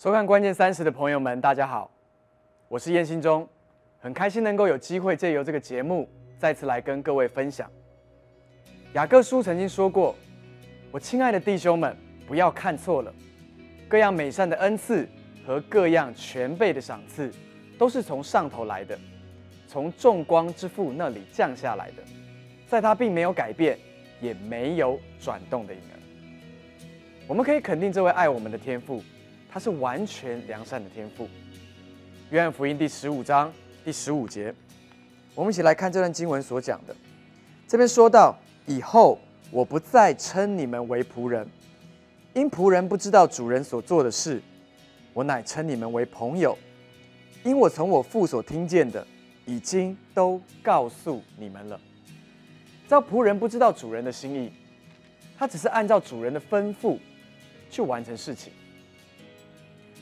收看关键三十的朋友们，大家好，我是燕心中，很开心能够有机会借由这个节目再次来跟各位分享。雅各书曾经说过：“我亲爱的弟兄们，不要看错了，各样美善的恩赐和各样全备的赏赐，都是从上头来的，从众光之父那里降下来的，在他并没有改变，也没有转动的影儿。”我们可以肯定这位爱我们的天父，他是完全良善的天赋。约翰福音第十五章第十五节，我们一起来看这段经文所讲的。这边说到：“以后我不再称你们为仆人，因仆人不知道主人所做的事；我乃称你们为朋友，因我从我父所听见的，已经都告诉你们了。”知道仆人不知道主人的心意，他只是按照主人的吩咐。去完成事情，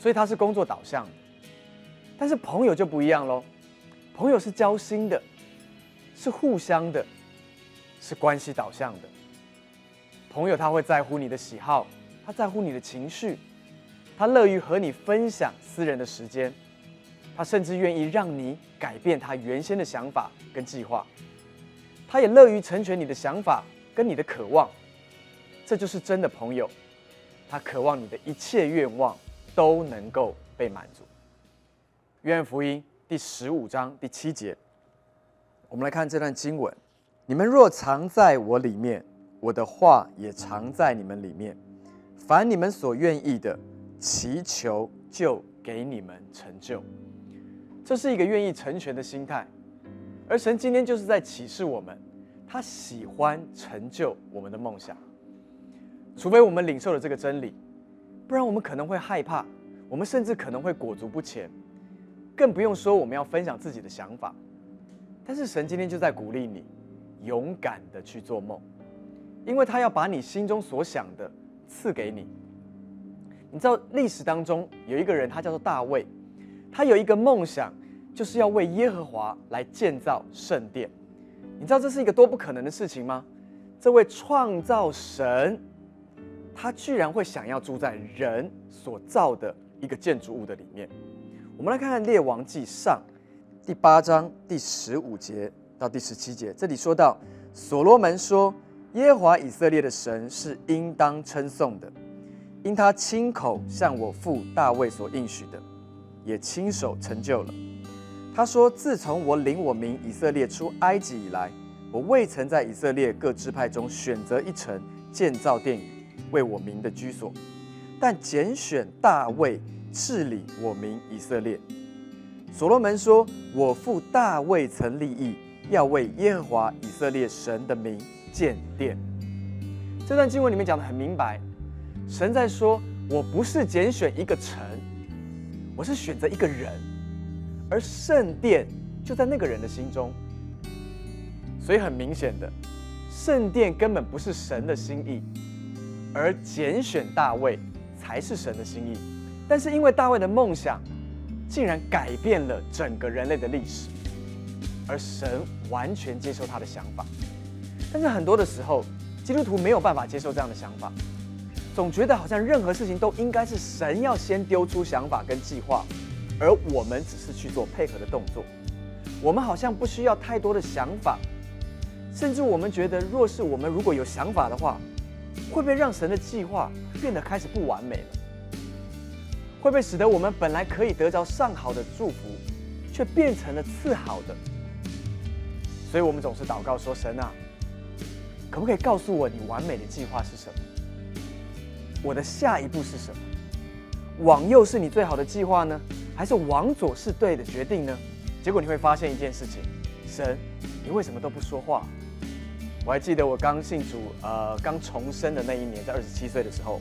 所以他是工作导向的。但是朋友就不一样喽，朋友是交心的，是互相的，是关系导向的。朋友他会在乎你的喜好，他在乎你的情绪，他乐于和你分享私人的时间，他甚至愿意让你改变他原先的想法跟计划，他也乐于成全你的想法跟你的渴望。这就是真的朋友。他渴望你的一切愿望都能够被满足。约翰福音第十五章第七节，我们来看这段经文：你们若藏在我里面，我的话也藏在你们里面。凡你们所愿意的，祈求就给你们成就。这是一个愿意成全的心态，而神今天就是在启示我们，他喜欢成就我们的梦想。除非我们领受了这个真理，不然我们可能会害怕，我们甚至可能会裹足不前，更不用说我们要分享自己的想法。但是神今天就在鼓励你，勇敢的去做梦，因为他要把你心中所想的赐给你。你知道历史当中有一个人，他叫做大卫，他有一个梦想，就是要为耶和华来建造圣殿。你知道这是一个多不可能的事情吗？这位创造神。他居然会想要住在人所造的一个建筑物的里面。我们来看看《列王记上》第八章第十五节到第十七节，这里说到所罗门说：“耶和华以色列的神是应当称颂的，因他亲口向我父大卫所应许的，也亲手成就了。他说：自从我领我民以色列出埃及以来，我未曾在以色列各支派中选择一城建造殿宇。”为我民的居所，但拣选大卫治理我民以色列。所罗门说：“我父大卫曾立意，要为耶和华以色列神的名建殿。”这段经文里面讲的很明白，神在说：“我不是拣选一个城，我是选择一个人，而圣殿就在那个人的心中。”所以很明显的，圣殿根本不是神的心意。而拣选大卫才是神的心意，但是因为大卫的梦想竟然改变了整个人类的历史，而神完全接受他的想法。但是很多的时候，基督徒没有办法接受这样的想法，总觉得好像任何事情都应该是神要先丢出想法跟计划，而我们只是去做配合的动作。我们好像不需要太多的想法，甚至我们觉得，若是我们如果有想法的话，会不会让神的计划变得开始不完美了？会不会使得我们本来可以得着上好的祝福，却变成了次好的？所以我们总是祷告说：“神啊，可不可以告诉我你完美的计划是什么？我的下一步是什么？往右是你最好的计划呢，还是往左是对的决定呢？”结果你会发现一件事情：神，你为什么都不说话？我还记得我刚信主，呃，刚重生的那一年，在二十七岁的时候，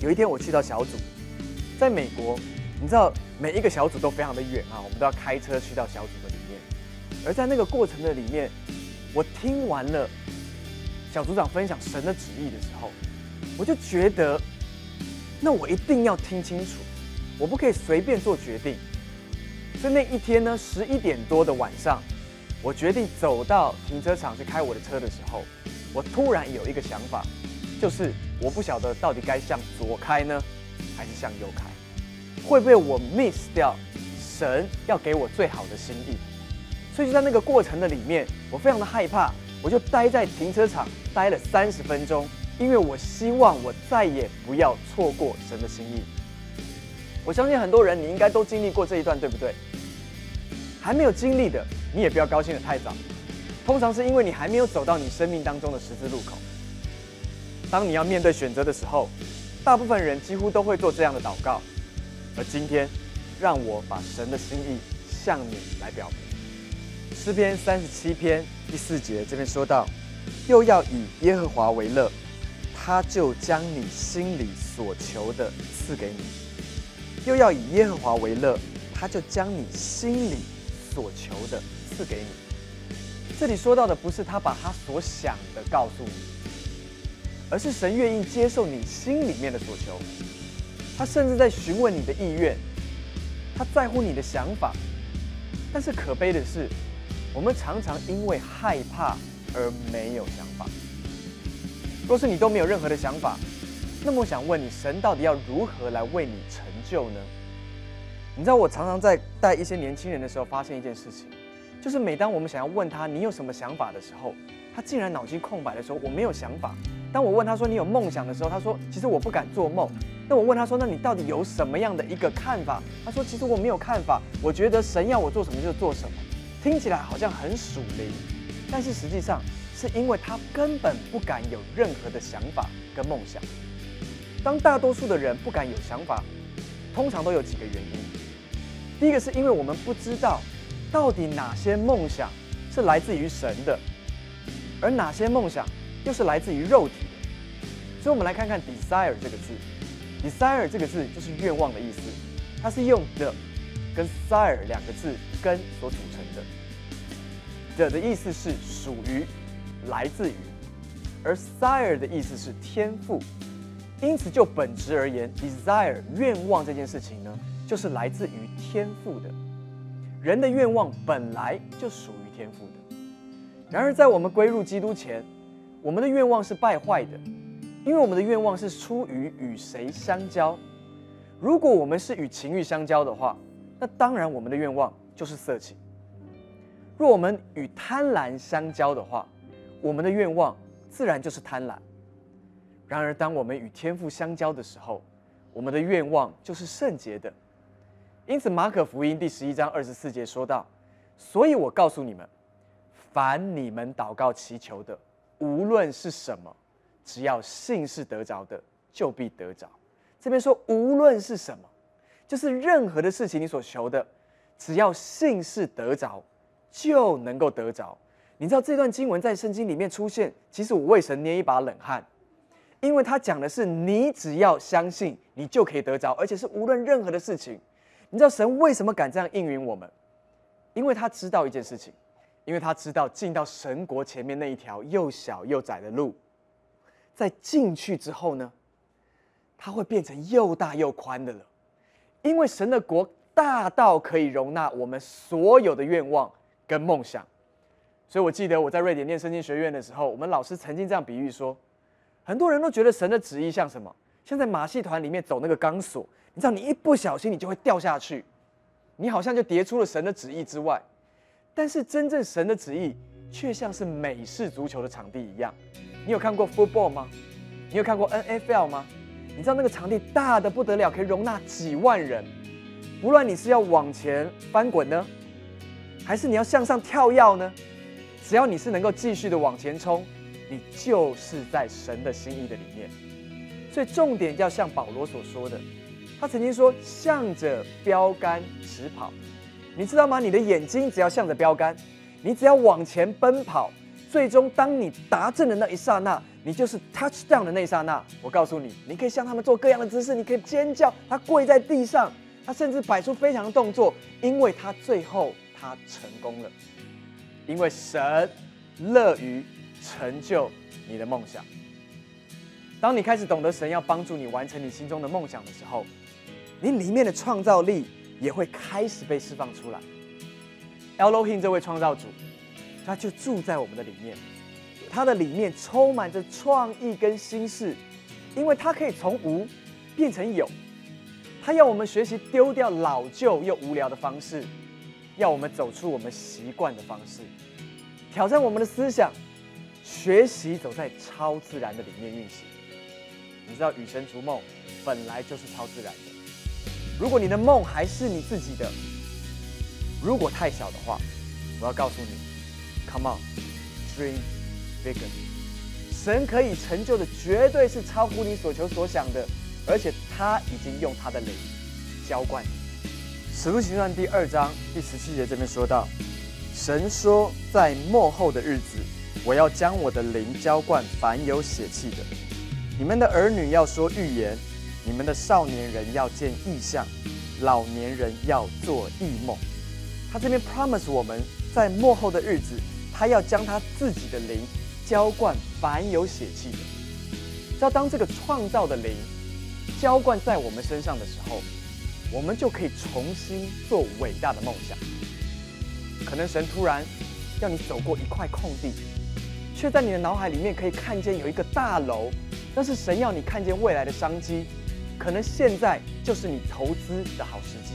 有一天我去到小组，在美国，你知道每一个小组都非常的远啊，我们都要开车去到小组的里面。而在那个过程的里面，我听完了小组长分享神的旨意的时候，我就觉得，那我一定要听清楚，我不可以随便做决定。所以那一天呢，十一点多的晚上。我决定走到停车场去开我的车的时候，我突然有一个想法，就是我不晓得到底该向左开呢，还是向右开。会不会我 miss 掉神要给我最好的心意？所以就在那个过程的里面，我非常的害怕，我就待在停车场待了三十分钟，因为我希望我再也不要错过神的心意。我相信很多人你应该都经历过这一段，对不对？还没有经历的，你也不要高兴的太早。通常是因为你还没有走到你生命当中的十字路口。当你要面对选择的时候，大部分人几乎都会做这样的祷告。而今天，让我把神的心意向你来表明。诗篇三十七篇第四节这边说到：“又要以耶和华为乐，他就将你心里所求的赐给你；又要以耶和华为乐，他就将你心里所求的赐给你。”这里说到的不是他把他所想的告诉你，而是神愿意接受你心里面的所求。他甚至在询问你的意愿，他在乎你的想法。但是可悲的是，我们常常因为害怕而没有想法。若是你都没有任何的想法，那么我想问你，神到底要如何来为你成就呢？你知道，我常常在带一些年轻人的时候，发现一件事情。就是每当我们想要问他你有什么想法的时候，他竟然脑筋空白的说我没有想法。当我问他说你有梦想的时候，他说其实我不敢做梦。那我问他说那你到底有什么样的一个看法？他说其实我没有看法，我觉得神要我做什么就做什么。听起来好像很属灵，但是实际上是因为他根本不敢有任何的想法跟梦想。当大多数的人不敢有想法，通常都有几个原因。第一个是因为我们不知道。到底哪些梦想是来自于神的，而哪些梦想又是来自于肉体的？所以，我们来看看 “desire” 这个字。“desire” 这个字就是愿望的意思，它是用的跟 “sire” 两个字根所组成的。的的意思是属于、来自于，而 “sire” 的意思是天赋。因此，就本质而言，“desire” 愿望这件事情呢，就是来自于天赋的。人的愿望本来就属于天赋的，然而在我们归入基督前，我们的愿望是败坏的，因为我们的愿望是出于与谁相交。如果我们是与情欲相交的话，那当然我们的愿望就是色情；若我们与贪婪相交的话，我们的愿望自然就是贪婪。然而当我们与天赋相交的时候，我们的愿望就是圣洁的。因此，马可福音第十一章二十四节说到：“所以我告诉你们，凡你们祷告祈求的，无论是什么，只要信是得着的，就必得着。”这边说“无论是什么”，就是任何的事情你所求的，只要信是得着，就能够得着。你知道这段经文在圣经里面出现，其实我为神捏一把冷汗，因为他讲的是你只要相信，你就可以得着，而且是无论任何的事情。你知道神为什么敢这样应允我们？因为他知道一件事情，因为他知道进到神国前面那一条又小又窄的路，在进去之后呢，它会变成又大又宽的了。因为神的国大到可以容纳我们所有的愿望跟梦想。所以我记得我在瑞典念圣经学院的时候，我们老师曾经这样比喻说，很多人都觉得神的旨意像什么？像在马戏团里面走那个钢索。你知道，你一不小心，你就会掉下去，你好像就跌出了神的旨意之外。但是，真正神的旨意却像是美式足球的场地一样。你有看过 football 吗？你有看过 NFL 吗？你知道那个场地大的不得了，可以容纳几万人。不论你是要往前翻滚呢，还是你要向上跳跃呢，只要你是能够继续的往前冲，你就是在神的心意的里面。所以，重点要像保罗所说的。他曾经说：“向着标杆直跑，你知道吗？你的眼睛只要向着标杆，你只要往前奔跑，最终当你达阵的那一刹那，你就是 touch down 的那一刹那。我告诉你，你可以向他们做各样的姿势，你可以尖叫，他跪在地上，他甚至摆出非常的动作，因为他最后他成功了，因为神乐于成就你的梦想。当你开始懂得神要帮助你完成你心中的梦想的时候。”你里面的创造力也会开始被释放出来。Elohim 这位创造主，他就住在我们的里面，他的里面充满着创意跟心事，因为他可以从无变成有，他要我们学习丢掉老旧又无聊的方式，要我们走出我们习惯的方式，挑战我们的思想，学习走在超自然的里面运行。你知道与神逐梦本来就是超自然的。如果你的梦还是你自己的，如果太小的话，我要告诉你，Come on，dream bigger。神可以成就的绝对是超乎你所求所想的，而且他已经用他的灵浇灌你。使徒行传第二章第十七节这边说到，神说在末后的日子，我要将我的灵浇灌凡有血气的，你们的儿女要说预言。你们的少年人要见异象，老年人要做异梦。他这边 promise 我们在末后的日子，他要将他自己的灵浇灌凡有血气的。知道当这个创造的灵浇灌在我们身上的时候，我们就可以重新做伟大的梦想。可能神突然要你走过一块空地，却在你的脑海里面可以看见有一个大楼，那是神要你看见未来的商机。可能现在就是你投资的好时机。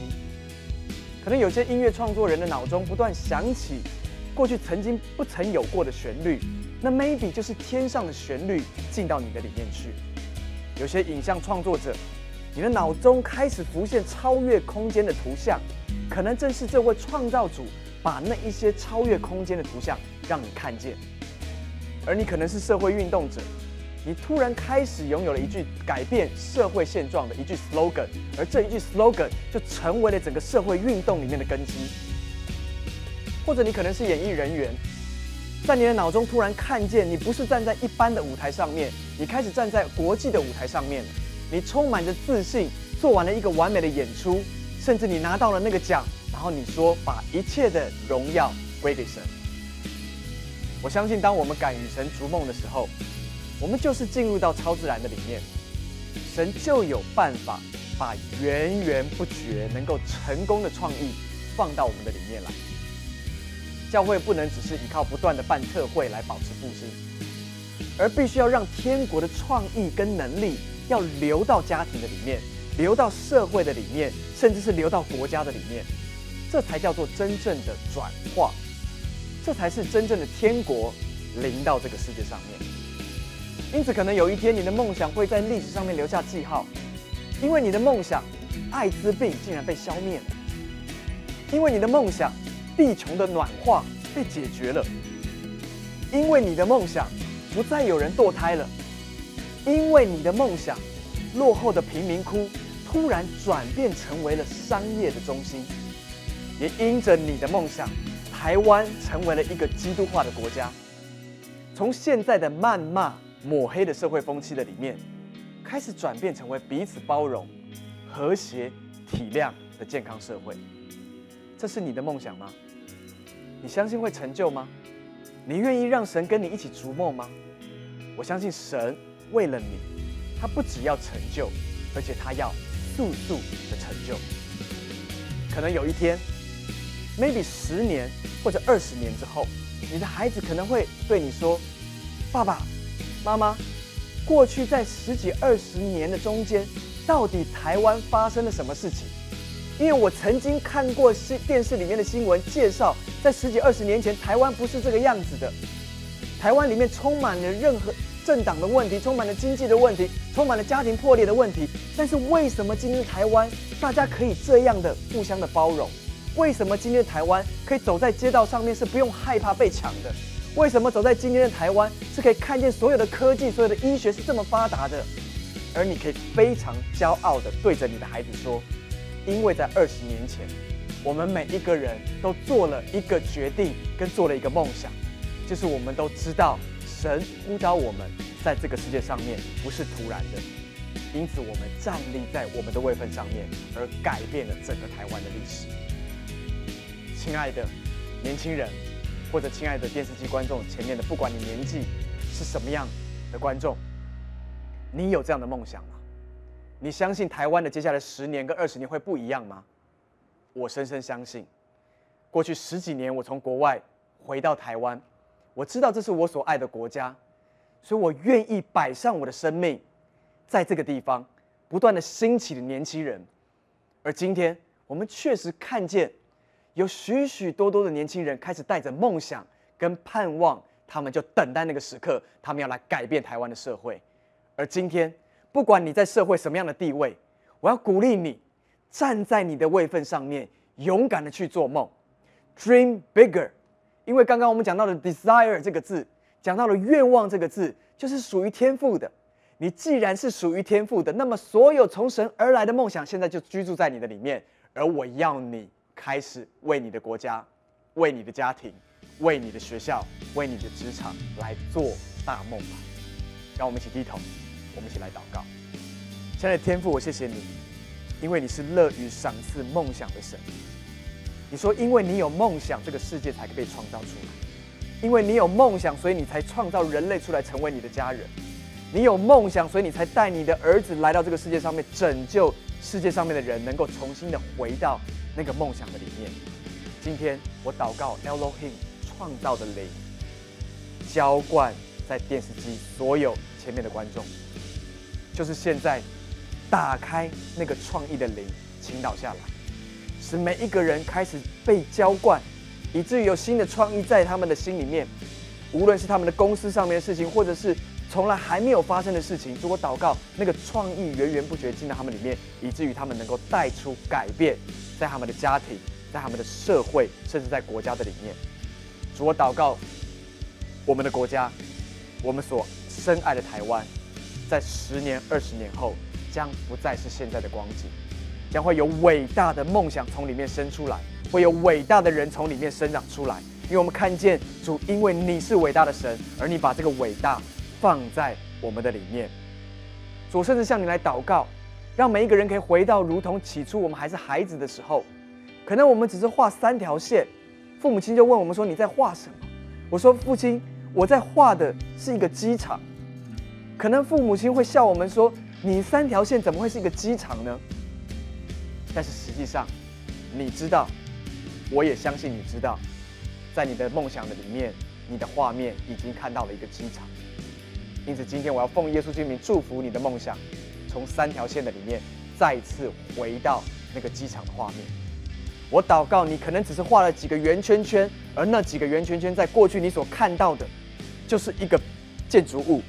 可能有些音乐创作人的脑中不断响起过去曾经不曾有过的旋律，那 maybe 就是天上的旋律进到你的里面去。有些影像创作者，你的脑中开始浮现超越空间的图像，可能正是这位创造主把那一些超越空间的图像让你看见。而你可能是社会运动者。你突然开始拥有了一句改变社会现状的一句 slogan，而这一句 slogan 就成为了整个社会运动里面的根基。或者你可能是演艺人员，在你的脑中突然看见你不是站在一般的舞台上面，你开始站在国际的舞台上面，你充满着自信，做完了一个完美的演出，甚至你拿到了那个奖，然后你说把一切的荣耀归给神。我相信，当我们敢与神逐梦的时候。我们就是进入到超自然的里面，神就有办法把源源不绝、能够成功的创意放到我们的里面来。教会不能只是依靠不断的办特会来保持复兴，而必须要让天国的创意跟能力要流到家庭的里面，流到社会的里面，甚至是流到国家的里面，这才叫做真正的转化，这才是真正的天国临到这个世界上面。因此，可能有一天你的梦想会在历史上面留下记号，因为你的梦想，艾滋病竟然被消灭了；因为你的梦想，地球的暖化被解决了；因为你的梦想，不再有人堕胎了；因为你的梦想，落后的贫民窟突然转变成为了商业的中心；也因着你的梦想，台湾成为了一个基督化的国家。从现在的谩骂。抹黑的社会风气的里面，开始转变成为彼此包容、和谐、体谅的健康社会。这是你的梦想吗？你相信会成就吗？你愿意让神跟你一起逐梦吗？我相信神为了你，他不只要成就，而且他要速速的成就。可能有一天，maybe 十年或者二十年之后，你的孩子可能会对你说：“爸爸。”妈妈，过去在十几二十年的中间，到底台湾发生了什么事情？因为我曾经看过新电视里面的新闻介绍，在十几二十年前，台湾不是这个样子的。台湾里面充满了任何政党的问题，充满了经济的问题，充满了家庭破裂的问题。但是为什么今天的台湾大家可以这样的互相的包容？为什么今天的台湾可以走在街道上面是不用害怕被抢的？为什么走在今天的台湾是可以看见所有的科技、所有的医学是这么发达的？而你可以非常骄傲的对着你的孩子说：“因为在二十年前，我们每一个人都做了一个决定，跟做了一个梦想，就是我们都知道神呼召我们在这个世界上面不是突然的，因此我们站立在我们的位份上面，而改变了整个台湾的历史。”亲爱的年轻人。或者，亲爱的电视机观众，前面的不管你年纪是什么样的观众，你有这样的梦想吗？你相信台湾的接下来十年跟二十年会不一样吗？我深深相信。过去十几年，我从国外回到台湾，我知道这是我所爱的国家，所以我愿意摆上我的生命，在这个地方不断的兴起的年轻人，而今天我们确实看见，有许许多多的年轻人开始带着梦想跟盼望，他们就等待那个时刻，他们要来改变台湾的社会。而今天，不管你在社会什么样的地位，我要鼓励你站在你的位份上面，勇敢的去做梦，dream bigger。因为刚刚我们讲到的 desire 这个字，讲到了愿望这个字，就是属于天赋的。你既然是属于天赋的，那么所有从神而来的梦想，现在就居住在你的里面。而我要你开始为你的国家、为你的家庭、为你的学校、为你的职场来做大梦吧。让我们一起低头，我们一起来祷告。亲爱的天父，我谢谢你，因为你是乐于赏赐梦想的神。你说，因为你有梦想，这个世界才被创造出来；因为你有梦想，所以你才创造人类出来成为你的家人。你有梦想，所以你才带你的儿子来到这个世界上面，拯救世界上面的人，能够重新的回到那个梦想的里面。今天我祷告，Elohim 创造的灵浇灌在电视机所有前面的观众，就是现在打开那个创意的灵，倾倒下来，使每一个人开始被浇灌，以至于有新的创意在他们的心里面，无论是他们的公司上面的事情，或者是。从来还没有发生的事情，如果祷告，那个创意源源不绝进到他们里面，以至于他们能够带出改变，在他们的家庭，在他们的社会，甚至在国家的里面。主，我祷告，我们的国家，我们所深爱的台湾，在十年、二十年后，将不再是现在的光景，将会有伟大的梦想从里面生出来，会有伟大的人从里面生长出来。因为我们看见主，因为你是伟大的神，而你把这个伟大。放在我们的里面，主甚至向你来祷告，让每一个人可以回到如同起初我们还是孩子的时候。可能我们只是画三条线，父母亲就问我们说：“你在画什么？”我说：“父亲，我在画的是一个机场。”可能父母亲会笑我们说：“你三条线怎么会是一个机场呢？”但是实际上，你知道，我也相信你知道，在你的梦想的里面，你的画面已经看到了一个机场。因此，今天我要奉耶稣之名祝福你的梦想，从三条线的里面再次回到那个机场的画面。我祷告你，可能只是画了几个圆圈圈，而那几个圆圈圈在过去你所看到的，就是一个建筑物。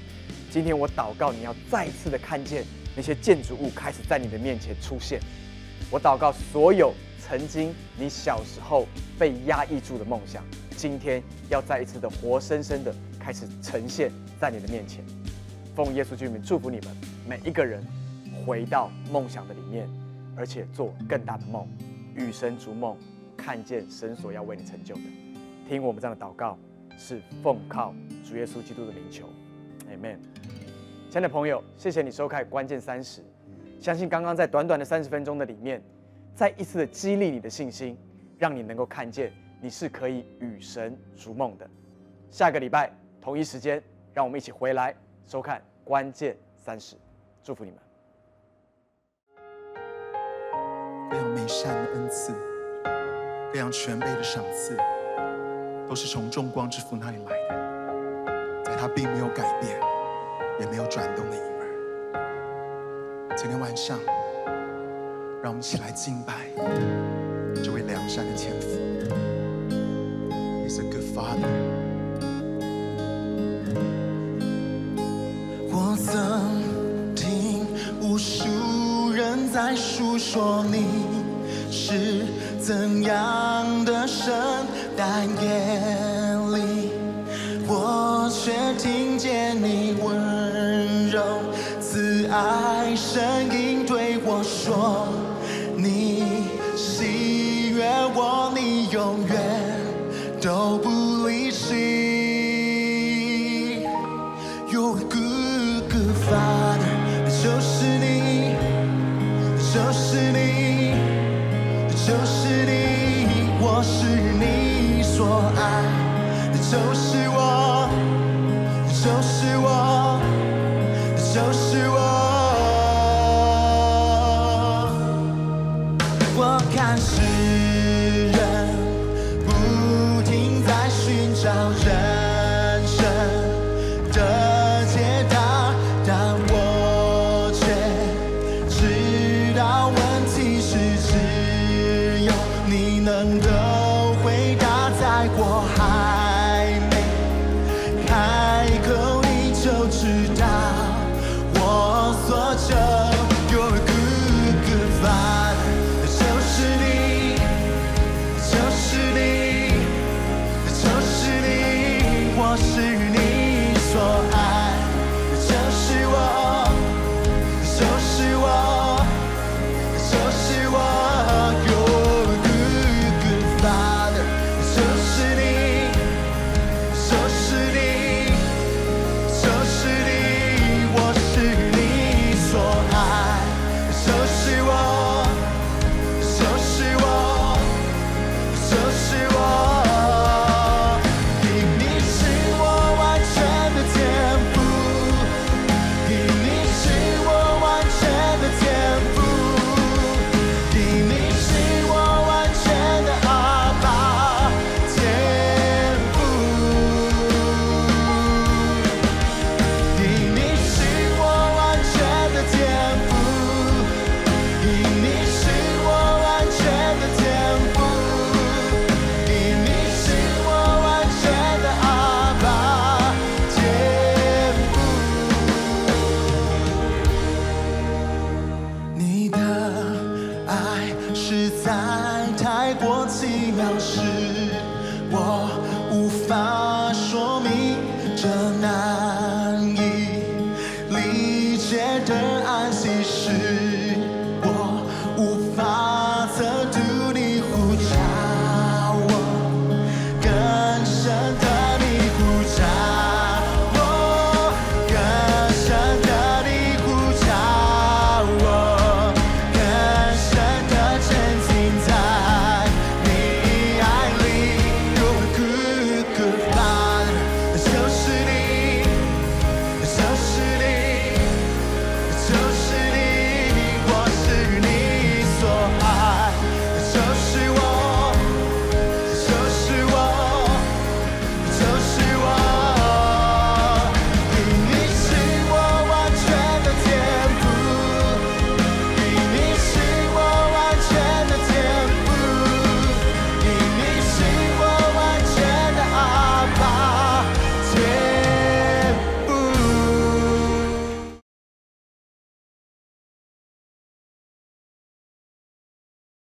今天我祷告你要再次的看见那些建筑物开始在你的面前出现。我祷告所有曾经你小时候被压抑住的梦想，今天要再一次的活生生的。开始呈现在你的面前，奉耶稣之名祝福你们每一个人回到梦想的里面，而且做更大的梦，与神逐梦，看见神所要为你成就的。听我们这样的祷告，是奉靠主耶稣基督的名求，Amen。亲爱的朋友，谢谢你收看关键三十，相信刚刚在短短的三十分钟的里面，再一次的激励你的信心，让你能够看见你是可以与神逐梦的。下个礼拜。同一时间，让我们一起回来收看《关键三十》，祝福你们。非常美善的恩赐，非常全备的赏赐，都是从众光之父那里来的，在他并没有改变，也没有转动的影儿。今天晚上，让我们一起来敬拜这位良善的天父。He's a good father. 说你是怎样的神，但夜里我却听见你温柔慈爱声音对